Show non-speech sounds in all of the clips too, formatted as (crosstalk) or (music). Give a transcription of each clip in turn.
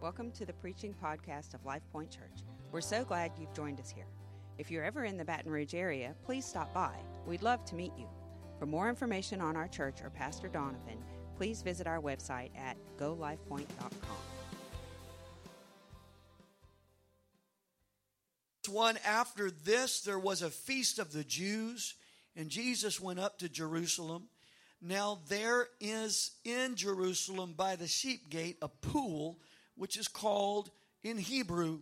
Welcome to the preaching podcast of Life Point Church. We're so glad you've joined us here. If you're ever in the Baton Rouge area, please stop by. We'd love to meet you. For more information on our church or Pastor Donovan, please visit our website at golifepoint.com. One after this, there was a feast of the Jews, and Jesus went up to Jerusalem. Now, there is in Jerusalem by the sheep gate a pool which is called in Hebrew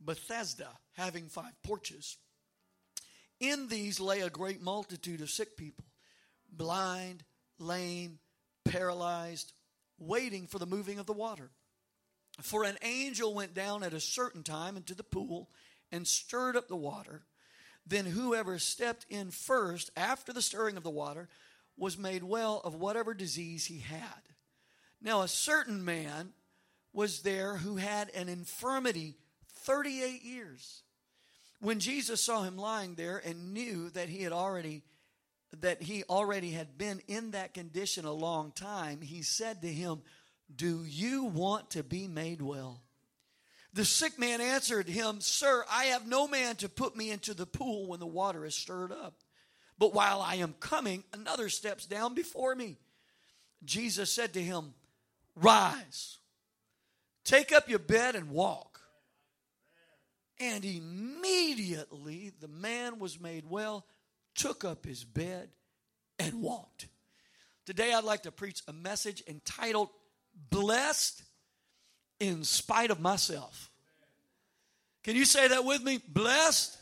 Bethesda, having five porches. In these lay a great multitude of sick people, blind, lame, paralyzed, waiting for the moving of the water. For an angel went down at a certain time into the pool and stirred up the water. Then whoever stepped in first after the stirring of the water was made well of whatever disease he had. Now, a certain man was there who had an infirmity 38 years. When Jesus saw him lying there and knew that he had already that he already had been in that condition a long time, he said to him, "Do you want to be made well?" The sick man answered him, "Sir, I have no man to put me into the pool when the water is stirred up. But while I am coming, another steps down before me." Jesus said to him, "Rise." Take up your bed and walk. And immediately the man was made well, took up his bed, and walked. Today I'd like to preach a message entitled Blessed in Spite of Myself. Can you say that with me? Blessed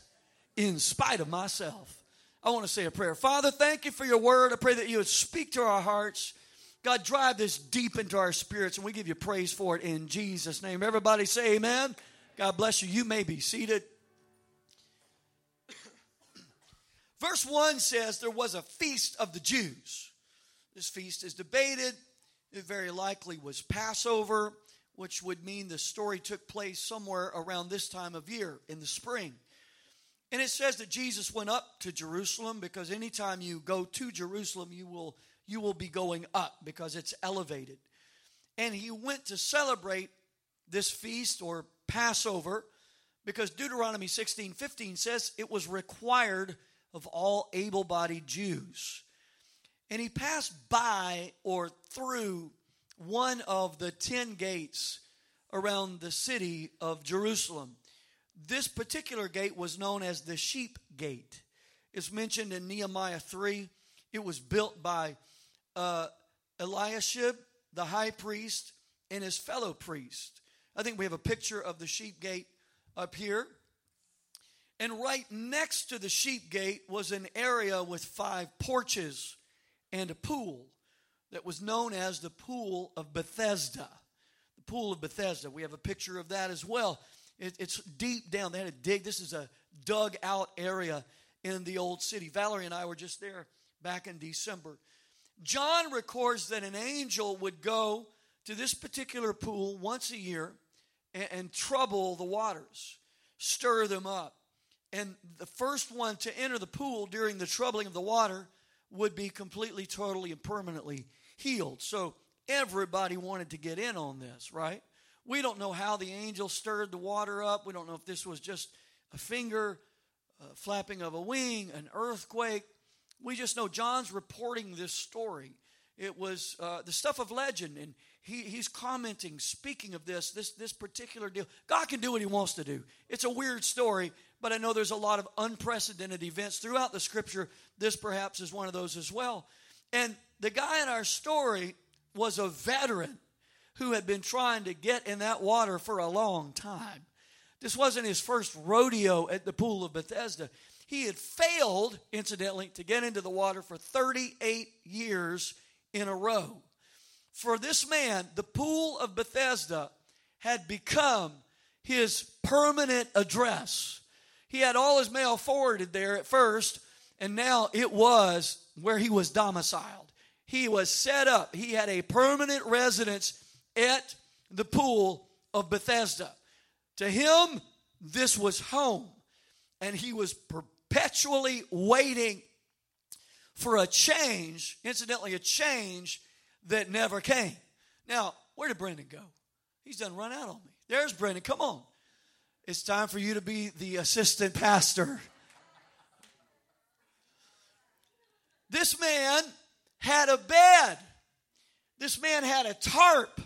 in spite of myself. I want to say a prayer. Father, thank you for your word. I pray that you would speak to our hearts. God, drive this deep into our spirits, and we give you praise for it in Jesus' name. Everybody say amen. God bless you. You may be seated. (clears throat) Verse 1 says there was a feast of the Jews. This feast is debated. It very likely was Passover, which would mean the story took place somewhere around this time of year in the spring. And it says that Jesus went up to Jerusalem because anytime you go to Jerusalem, you will you will be going up because it's elevated. And he went to celebrate this feast or Passover because Deuteronomy 16 15 says it was required of all able bodied Jews. And he passed by or through one of the ten gates around the city of Jerusalem. This particular gate was known as the sheep gate. It's mentioned in Nehemiah 3. It was built by uh, Eliashib, the high priest, and his fellow priest. I think we have a picture of the sheep gate up here. And right next to the sheep gate was an area with five porches and a pool that was known as the Pool of Bethesda. The Pool of Bethesda. We have a picture of that as well. It, it's deep down. They had to dig. This is a dug out area in the old city. Valerie and I were just there back in December. John records that an angel would go to this particular pool once a year and, and, trouble the waters, stir them up. And the first one to enter the pool during the troubling of the water would be completely, totally, and permanently healed. So everybody wanted to get in on this, right? We don't know how the angel stirred the water up. We don't know if this was just a finger, a flapping of a wing, an earthquake. We just know John's reporting this story. It was uh, the stuff of legend, and he, he's commenting, speaking of this, this, this particular deal. God can do what he wants to do. It's a weird story, but I know there's a lot of unprecedented events throughout the scripture. This perhaps is one of those as well. And the guy in our story was a veteran who had been trying to get in that water for a long time. This wasn't his first rodeo at the pool of Bethesda. He had failed, incidentally, to get into the water for 38 years in a row. For this man, the pool of Bethesda had become his permanent address. He had all his mail forwarded there at first, and now it was where he was domiciled. He was set up, he had a permanent residence at the pool of Bethesda. To him, this was home, and he was perpetually waiting for a change, incidentally, a change that never came. Now, where did Brendan go? He's done run out on me. There's Brendan. Come on. It's time for you to be the assistant pastor. This man had a bed. This man had a tarp,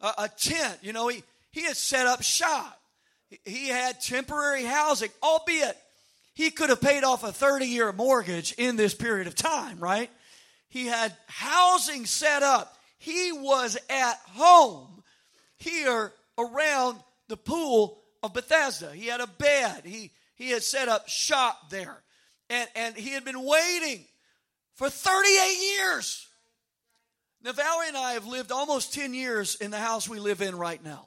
a, a tent. You know, he, he had set up shop. He had temporary housing, albeit he could have paid off a 30 year mortgage in this period of time, right? He had housing set up. He was at home here around the pool of Bethesda. He had a bed. He, he had set up shop there. And, and he had been waiting for 38 years. Now, Valerie and I have lived almost 10 years in the house we live in right now.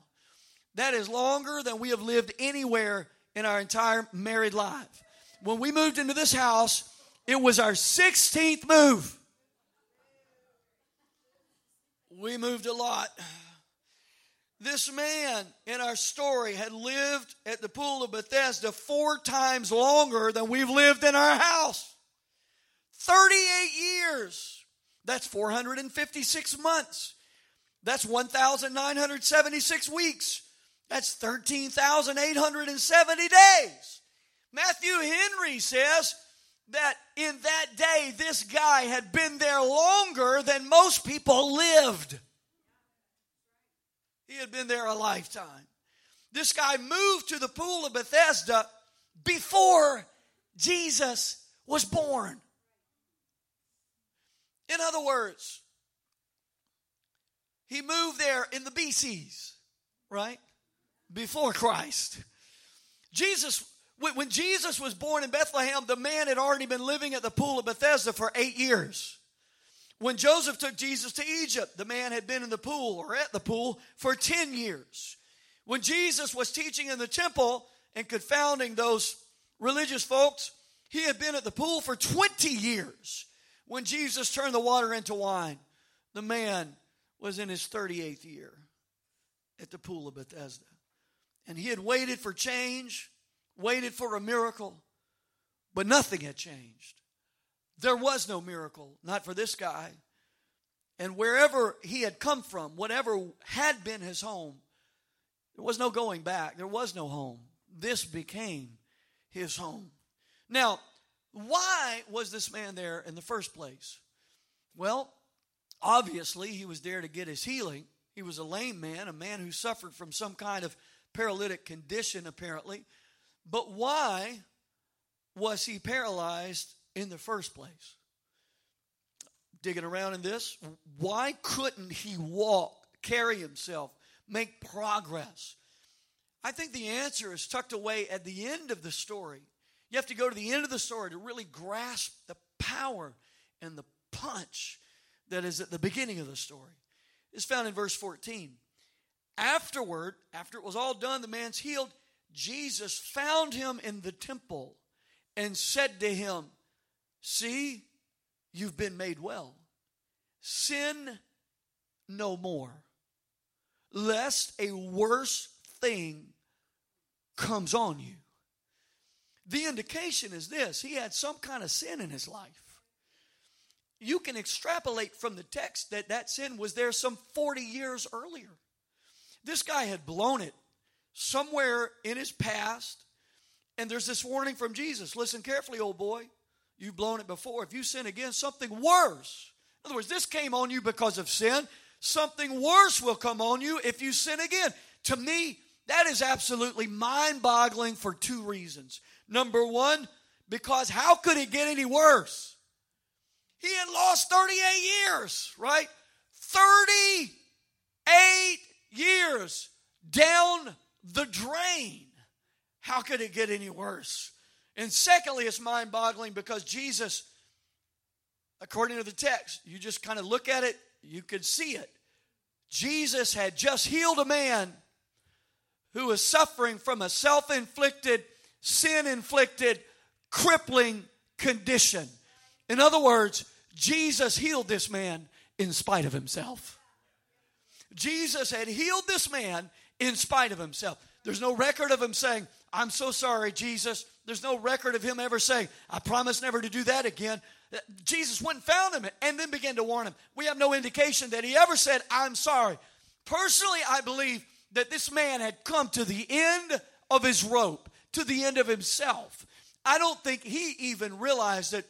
That is longer than we have lived anywhere in our entire married life. When we moved into this house, it was our 16th move. We moved a lot. This man in our story had lived at the pool of Bethesda four times longer than we've lived in our house. 38 years. That's 456 months. That's 1,976 weeks. That's 13,870 days. Matthew Henry says that in that day, this guy had been there longer than most people lived. He had been there a lifetime. This guy moved to the pool of Bethesda before Jesus was born. In other words, he moved there in the BCs, right? Before Christ. Jesus, when Jesus was born in Bethlehem, the man had already been living at the pool of Bethesda for eight years. When Joseph took Jesus to Egypt, the man had been in the pool or at the pool for 10 years. When Jesus was teaching in the temple and confounding those religious folks, he had been at the pool for 20 years. When Jesus turned the water into wine, the man was in his 38th year at the pool of Bethesda. And he had waited for change, waited for a miracle, but nothing had changed. There was no miracle, not for this guy. And wherever he had come from, whatever had been his home, there was no going back. There was no home. This became his home. Now, why was this man there in the first place? Well, obviously, he was there to get his healing. He was a lame man, a man who suffered from some kind of paralytic condition, apparently. But why was he paralyzed in the first place? Digging around in this, why couldn't he walk, carry himself, make progress? I think the answer is tucked away at the end of the story. You have to go to the end of the story to really grasp the power and the punch that is at the beginning of the story. It's found in verse 14. Afterward, after it was all done, the man's healed. Jesus found him in the temple and said to him, See, you've been made well. Sin no more, lest a worse thing comes on you. The indication is this he had some kind of sin in his life. You can extrapolate from the text that that sin was there some 40 years earlier. This guy had blown it somewhere in his past, and there's this warning from Jesus listen carefully, old boy. You've blown it before. If you sin again, something worse. In other words, this came on you because of sin. Something worse will come on you if you sin again. To me, that is absolutely mind boggling for two reasons. Number one, because how could it get any worse? He had lost 38 years, right? 38 years down the drain. How could it get any worse? And secondly, it's mind boggling because Jesus, according to the text, you just kind of look at it, you could see it. Jesus had just healed a man who was suffering from a self inflicted, sin inflicted, crippling condition. In other words, Jesus healed this man in spite of himself. Jesus had healed this man in spite of himself. There's no record of him saying, I'm so sorry, Jesus. There's no record of him ever saying, I promise never to do that again. Uh, Jesus went and found him and then began to warn him. We have no indication that he ever said, I'm sorry. Personally, I believe that this man had come to the end of his rope, to the end of himself. I don't think he even realized it,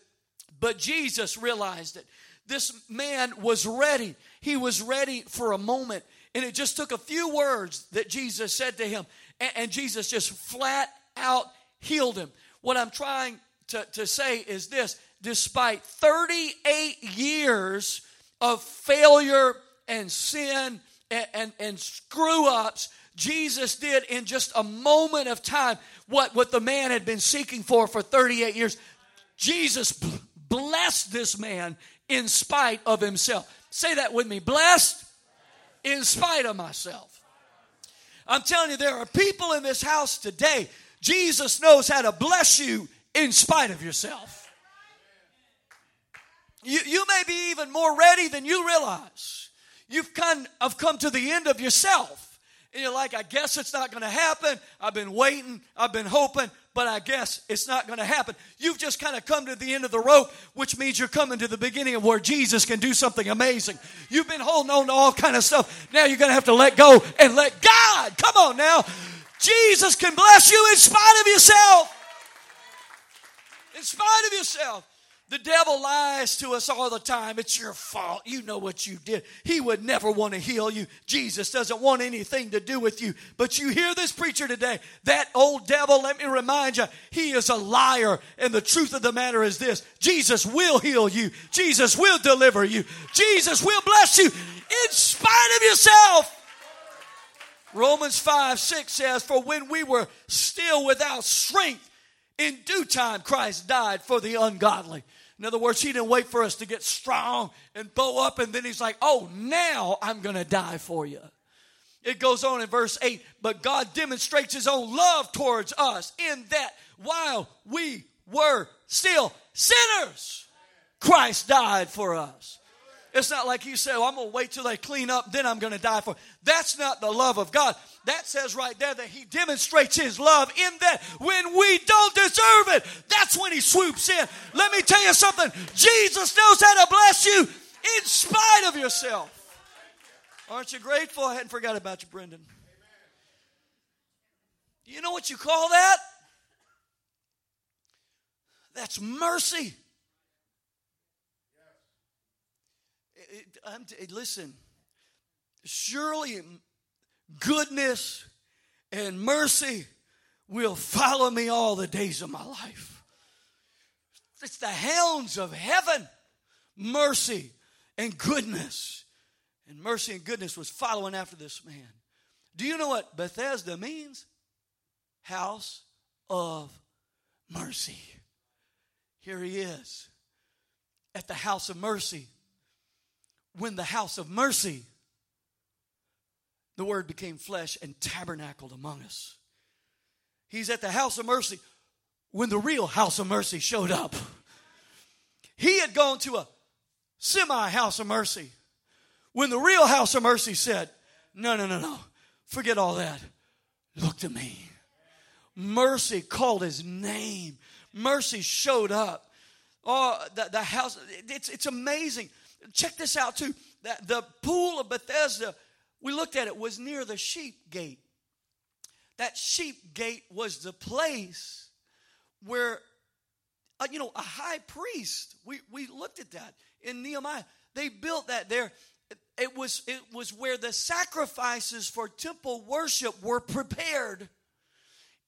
but Jesus realized it. This man was ready. He was ready for a moment. And it just took a few words that Jesus said to him. And, and Jesus just flat out healed him. What I'm trying to, to say is this despite 38 years of failure and sin and, and, and screw ups, Jesus did in just a moment of time what, what the man had been seeking for for 38 years. Jesus blessed this man in spite of himself. Say that with me blessed in spite of myself. I'm telling you, there are people in this house today. Jesus knows how to bless you in spite of yourself. You, you may be even more ready than you realize. You've kind of come to the end of yourself. And you're like, I guess it's not going to happen. I've been waiting, I've been hoping, but I guess it's not going to happen. You've just kind of come to the end of the rope, which means you're coming to the beginning of where Jesus can do something amazing. You've been holding on to all kind of stuff. Now you're going to have to let go and let God. Come on now. Jesus can bless you in spite of yourself. In spite of yourself. The devil lies to us all the time. It's your fault. You know what you did. He would never want to heal you. Jesus doesn't want anything to do with you. But you hear this preacher today. That old devil, let me remind you, he is a liar. And the truth of the matter is this Jesus will heal you, Jesus will deliver you, Jesus will bless you in spite of yourself. Romans 5 6 says, For when we were still without strength, in due time Christ died for the ungodly. In other words, he didn't wait for us to get strong and bow up, and then he's like, oh, now I'm going to die for you. It goes on in verse 8, but God demonstrates his own love towards us in that while we were still sinners, Christ died for us. It's not like you say, well, I'm going to wait till they clean up, then I'm going to die for. That's not the love of God. That says right there that He demonstrates His love in that when we don't deserve it, that's when He swoops in. Let me tell you something Jesus knows how to bless you in spite of yourself. Aren't you grateful? I hadn't forgot about you, Brendan. Do you know what you call that? That's mercy. I'm t- listen, surely goodness and mercy will follow me all the days of my life. It's the hounds of heaven, mercy and goodness. And mercy and goodness was following after this man. Do you know what Bethesda means? House of mercy. Here he is at the house of mercy when the house of mercy, the word became flesh and tabernacled among us. He's at the house of mercy when the real house of mercy showed up. He had gone to a semi house of mercy when the real house of mercy said, No, no, no, no, forget all that. Look to me. Mercy called his name. Mercy showed up. Oh, the, the house, it's, it's amazing check this out too. That the pool of Bethesda, we looked at it, was near the sheep gate. That sheep gate was the place where, uh, you know, a high priest. We we looked at that in Nehemiah. They built that there. It, was it was where the sacrifices for temple worship were prepared.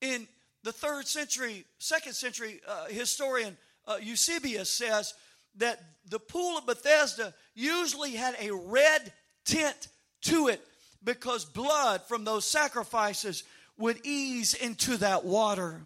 In the third century, second century uh, historian uh, Eusebius says that the pool of Bethesda usually had a red tint to it because blood from those sacrifices would ease into that water.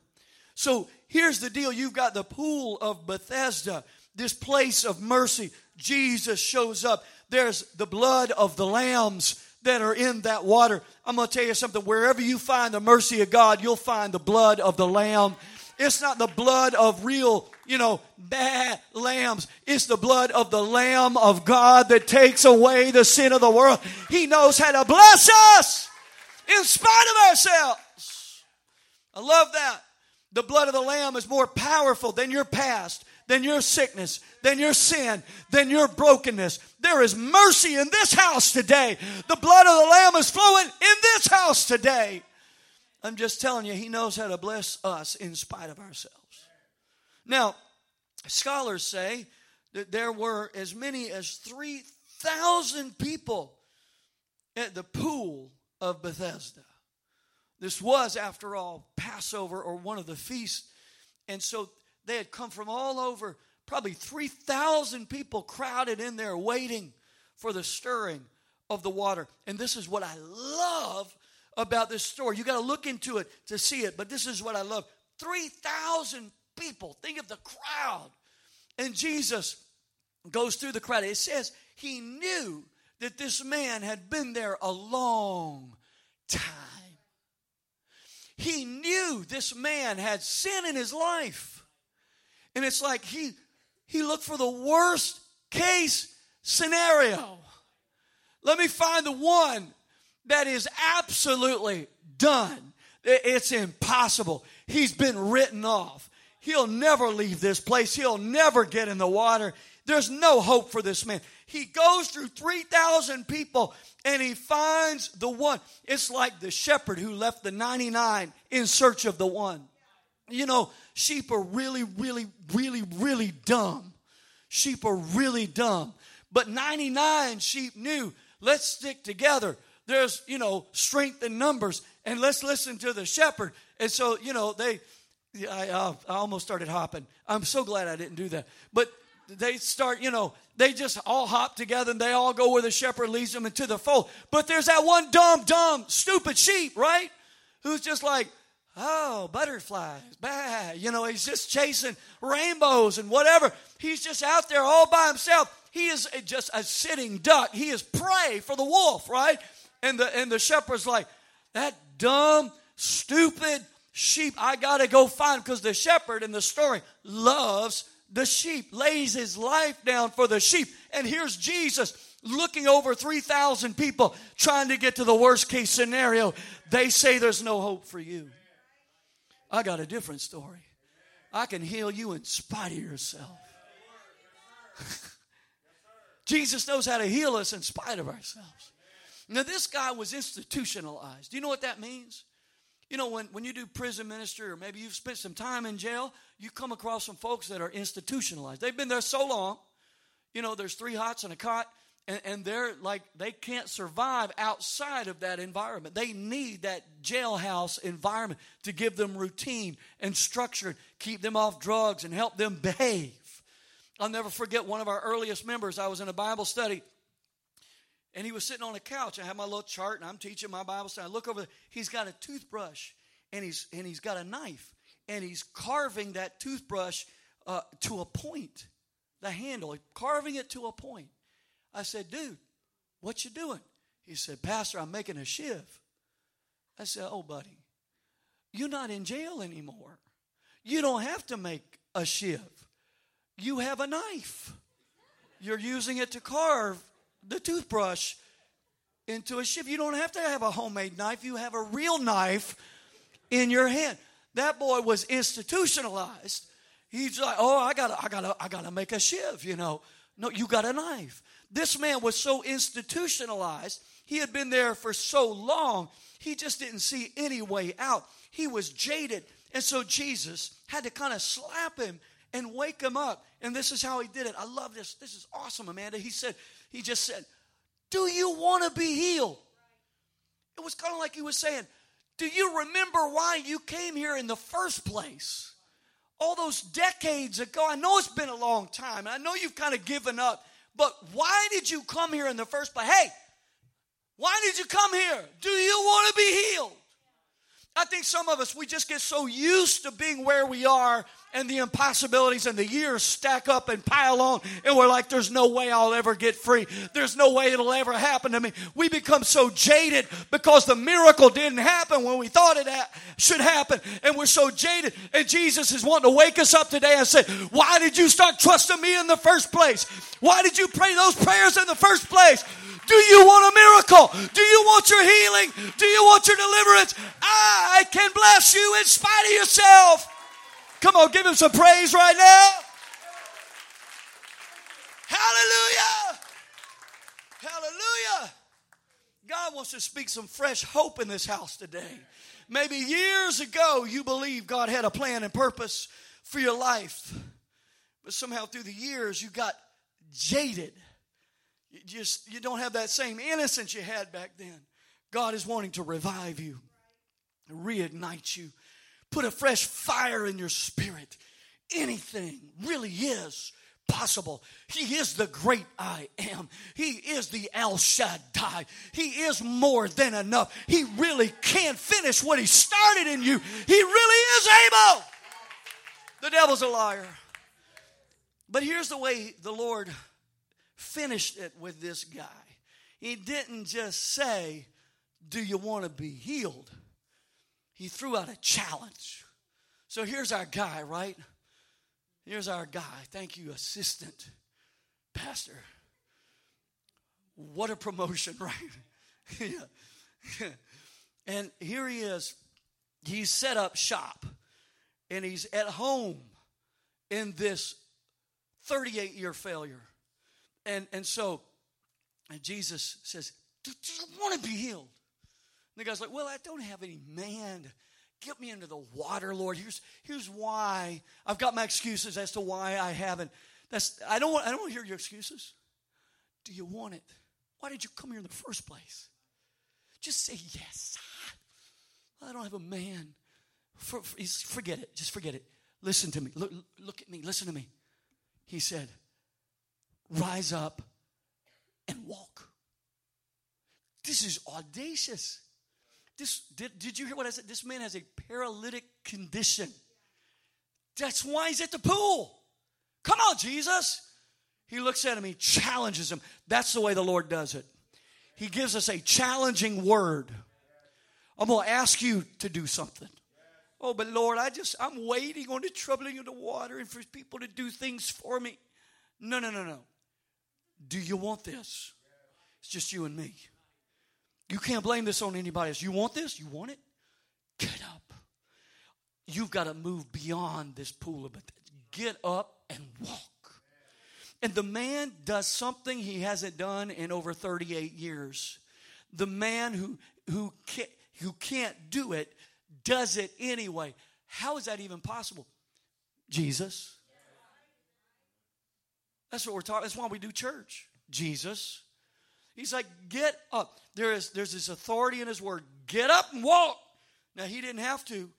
So here's the deal you've got the pool of Bethesda, this place of mercy. Jesus shows up. There's the blood of the lambs that are in that water. I'm going to tell you something. Wherever you find the mercy of God, you'll find the blood of the lamb. It's not the blood of real you know, bad lambs. It's the blood of the Lamb of God that takes away the sin of the world. He knows how to bless us in spite of ourselves. I love that. The blood of the Lamb is more powerful than your past, than your sickness, than your sin, than your brokenness. There is mercy in this house today. The blood of the Lamb is flowing in this house today. I'm just telling you, He knows how to bless us in spite of ourselves. Now, scholars say that there were as many as 3,000 people at the pool of Bethesda. This was, after all, Passover or one of the feasts. And so they had come from all over, probably 3,000 people crowded in there waiting for the stirring of the water. And this is what I love about this story. You got to look into it to see it, but this is what I love 3,000 people. Think of the crowd. And Jesus goes through the crowd. It says he knew that this man had been there a long time. He knew this man had sin in his life. And it's like he he looked for the worst case scenario. Let me find the one that is absolutely done. It's impossible. He's been written off. He'll never leave this place. He'll never get in the water. There's no hope for this man. He goes through 3,000 people and he finds the one. It's like the shepherd who left the 99 in search of the one. You know, sheep are really, really, really, really dumb. Sheep are really dumb. But 99 sheep knew, let's stick together. There's, you know, strength in numbers and let's listen to the shepherd. And so, you know, they, I, uh, I almost started hopping. I'm so glad I didn't do that. But they start, you know, they just all hop together and they all go where the shepherd leads them into the fold. But there's that one dumb, dumb, stupid sheep, right? Who's just like, oh, butterflies, bah. You know, he's just chasing rainbows and whatever. He's just out there all by himself. He is just a sitting duck. He is prey for the wolf, right? And the and the shepherd's like, that dumb, stupid sheep, I gotta go find because the shepherd in the story loves the sheep, lays his life down for the sheep. And here's Jesus looking over 3,000 people trying to get to the worst case scenario. They say there's no hope for you. I got a different story. I can heal you in spite of yourself. (laughs) Jesus knows how to heal us in spite of ourselves. Now, this guy was institutionalized. Do you know what that means? You know, when, when you do prison ministry or maybe you've spent some time in jail, you come across some folks that are institutionalized. They've been there so long, you know, there's three hots and a cot, and, and they're like, they can't survive outside of that environment. They need that jailhouse environment to give them routine and structure, keep them off drugs, and help them behave. I'll never forget one of our earliest members. I was in a Bible study and he was sitting on a couch. I have my little chart and I'm teaching my Bible study. I look over, he's got a toothbrush and he's, and he's got a knife and he's carving that toothbrush uh, to a point, the handle, carving it to a point. I said, dude, what you doing? He said, Pastor, I'm making a shiv. I said, oh, buddy, you're not in jail anymore. You don't have to make a shiv. You have a knife. You're using it to carve the toothbrush into a shiv. You don't have to have a homemade knife, you have a real knife in your hand. That boy was institutionalized. He's like, oh, I gotta, I gotta, I gotta make a shiv, you know. No, you got a knife. This man was so institutionalized. He had been there for so long, he just didn't see any way out. He was jaded. And so Jesus had to kind of slap him and wake him up. And this is how he did it. I love this. This is awesome, Amanda. He said, he just said, Do you want to be healed? It was kind of like he was saying, Do you remember why you came here in the first place? All those decades ago, I know it's been a long time, and I know you've kind of given up, but why did you come here in the first place? Hey, why did you come here? Do you want to be healed? I think some of us, we just get so used to being where we are and the impossibilities and the years stack up and pile on, and we're like, there's no way I'll ever get free. There's no way it'll ever happen to me. We become so jaded because the miracle didn't happen when we thought it ha- should happen, and we're so jaded. And Jesus is wanting to wake us up today and say, Why did you start trusting me in the first place? Why did you pray those prayers in the first place? Do you want a miracle? Do you want your healing? Do you want your deliverance? I can bless you in spite of yourself. Come on, give him some praise right now. Hallelujah. Hallelujah. God wants to speak some fresh hope in this house today. Maybe years ago you believed God had a plan and purpose for your life, but somehow through the years you got jaded. You just you don't have that same innocence you had back then. God is wanting to revive you, reignite you, put a fresh fire in your spirit. Anything really is possible. He is the great I am. He is the El Shaddai. He is more than enough. He really can finish what he started in you. He really is able. The devil's a liar. But here's the way the Lord finished it with this guy. He didn't just say, Do you want to be healed? He threw out a challenge. So here's our guy, right? Here's our guy. Thank you, assistant pastor. What a promotion, (laughs) right? yeah. and here he is. He's set up shop and he's at home in this 38 year failure. And, and so and Jesus says, Do you want to be healed? And the guy's like, Well, I don't have any man Get me into the water, Lord. Here's, here's why. I've got my excuses as to why I haven't. That's, I, don't want, I don't want to hear your excuses. Do you want it? Why did you come here in the first place? Just say yes. I don't have a man. For, for, forget it. Just forget it. Listen to me. Look, look at me. Listen to me. He said, Rise up and walk. This is audacious. This, did, did you hear what I said? This man has a paralytic condition. That's why he's at the pool. Come on, Jesus. He looks at him, he challenges him. That's the way the Lord does it. He gives us a challenging word. I'm going to ask you to do something. Oh, but Lord, I just, I'm waiting on the troubling of the water and for people to do things for me. No, no, no, no. Do you want this? It's just you and me. You can't blame this on anybody else. You want this? You want it? Get up. You've got to move beyond this pool of it. Get up and walk. And the man does something he hasn't done in over 38 years. The man who, who, can't, who can't do it does it anyway. How is that even possible? Jesus. That's what we're talking. That's why we do church. Jesus. He's like, get up. There is there's this authority in his word. Get up and walk. Now he didn't have to,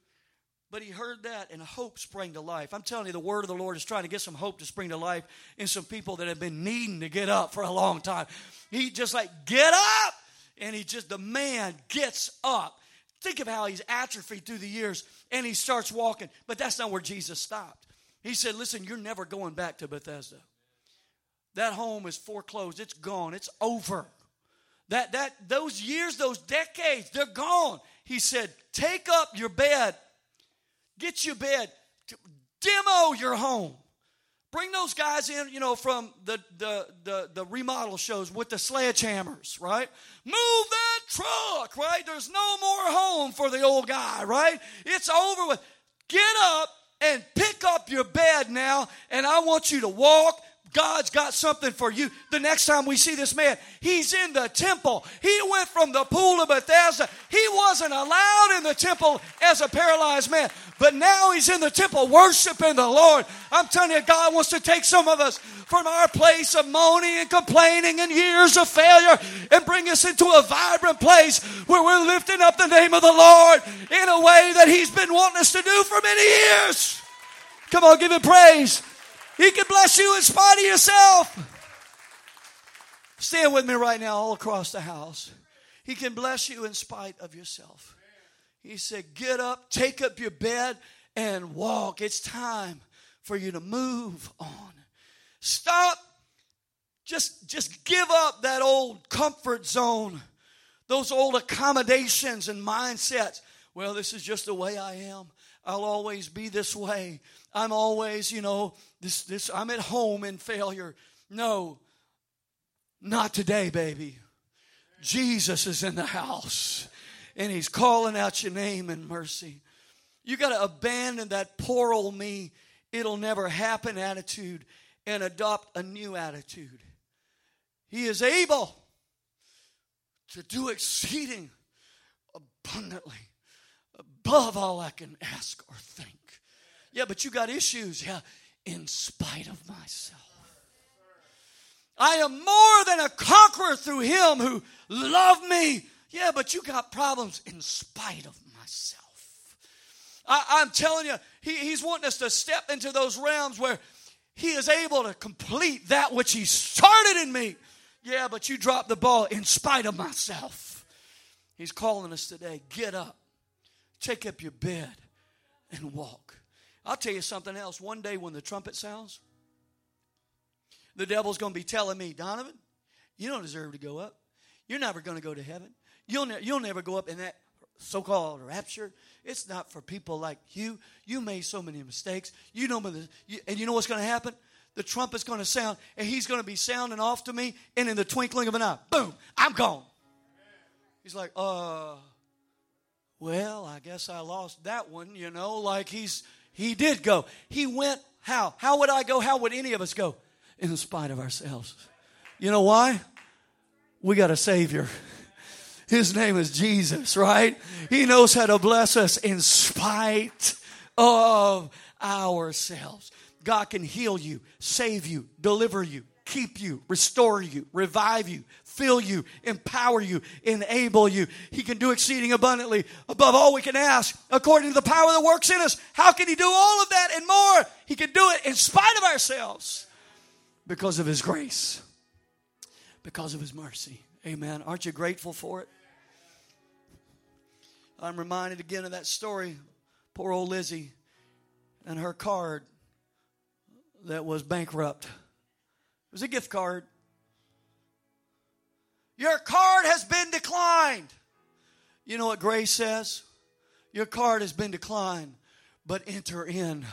but he heard that and hope sprang to life. I'm telling you, the word of the Lord is trying to get some hope to spring to life in some people that have been needing to get up for a long time. He just like, get up! And he just, the man gets up. Think of how he's atrophied through the years and he starts walking. But that's not where Jesus stopped. He said, Listen, you're never going back to Bethesda. That home is foreclosed. It's gone. It's over. That that those years, those decades, they're gone. He said, "Take up your bed. Get your bed. Demo your home. Bring those guys in, you know, from the the the, the remodel shows with the sledgehammers, right? Move that truck, right? There's no more home for the old guy, right? It's over with. Get up and pick up your bed now, and I want you to walk God's got something for you. The next time we see this man, he's in the temple. He went from the pool of Bethesda. He wasn't allowed in the temple as a paralyzed man, but now he's in the temple worshiping the Lord. I'm telling you, God wants to take some of us from our place of moaning and complaining and years of failure and bring us into a vibrant place where we're lifting up the name of the Lord in a way that he's been wanting us to do for many years. Come on, give him praise. He can bless you in spite of yourself. Stand with me right now, all across the house. He can bless you in spite of yourself. He said, Get up, take up your bed, and walk. It's time for you to move on. Stop. Just, just give up that old comfort zone, those old accommodations and mindsets. Well, this is just the way I am. I'll always be this way. I'm always, you know, this, this, I'm at home in failure. No, not today, baby. Jesus is in the house and he's calling out your name in mercy. You got to abandon that poor old me, it'll never happen attitude and adopt a new attitude. He is able to do exceeding abundantly above all I can ask or think. Yeah, but you got issues. Yeah, in spite of myself. I am more than a conqueror through him who loved me. Yeah, but you got problems in spite of myself. I, am telling you, he, he's wanting us to step into those realms where he is able to complete that which he started in me. Yeah, but you dropped the ball in spite of myself. He's calling us today get up, take up your bed, and walk. I'll tell you something else. One day when the trumpet sounds, the devil's going to be telling me, Donovan, you don't deserve to go up. You're never going to go to heaven. You'll, ne- you'll never go up in that so called rapture. It's not for people like you. You made so many mistakes. You know, and you know what's going to happen? The trumpet's going to sound, and he's going to be sounding off to me, and in the twinkling of an eye, boom, I'm gone. He's like, uh, well, I guess I lost that one, you know, like he's, he did go. He went, how? How would I go? How would any of us go? in spite of ourselves. You know why? We got a Savior. His name is Jesus, right? He knows how to bless us in spite of ourselves. God can heal you, save you, deliver you, keep you, restore you, revive you, fill you, empower you, enable you. He can do exceeding abundantly above all we can ask according to the power that works in us. How can He do all of that and more? He can do it in spite of ourselves because of His grace, because of His mercy. Amen. Aren't you grateful for it? I'm reminded again of that story. Poor old Lizzie and her card that was bankrupt. It was a gift card. Your card has been declined. You know what grace says? Your card has been declined, but enter in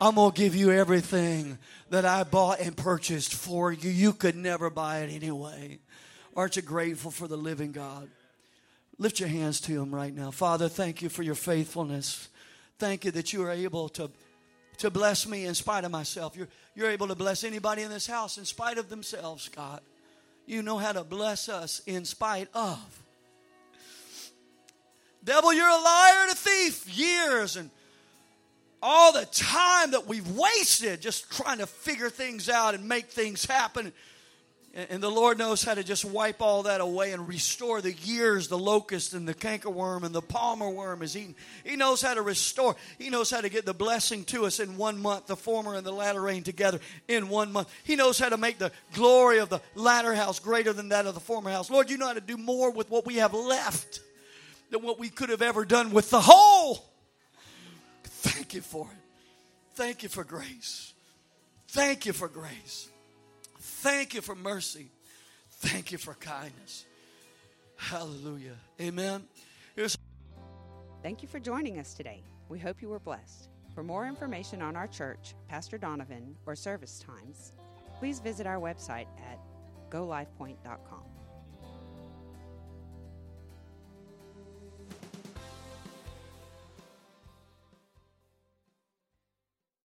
I'm going to give you everything that I bought and purchased for you. You could never buy it anyway. Aren't you grateful for the living God? Lift your hands to Him right now. Father, thank you for your faithfulness. Thank you that you are able to, to bless me in spite of myself. You're, you're able to bless anybody in this house in spite of themselves, God. You know how to bless us in spite of. Devil, you're a liar and a thief. Years and all the time that we've wasted just trying to figure things out and make things happen. And the Lord knows how to just wipe all that away and restore the years the locust and the cankerworm and the palmer worm is eaten. He knows how to restore. He knows how to get the blessing to us in one month, the former and the latter rain together in one month. He knows how to make the glory of the latter house greater than that of the former house. Lord, you know how to do more with what we have left than what we could have ever done with the whole. Thank you for it. Thank you for grace. Thank you for grace. Thank you for mercy. Thank you for kindness. Hallelujah. Amen. Thank you for joining us today. We hope you were blessed. For more information on our church, Pastor Donovan, or service times, please visit our website at golifepoint.com.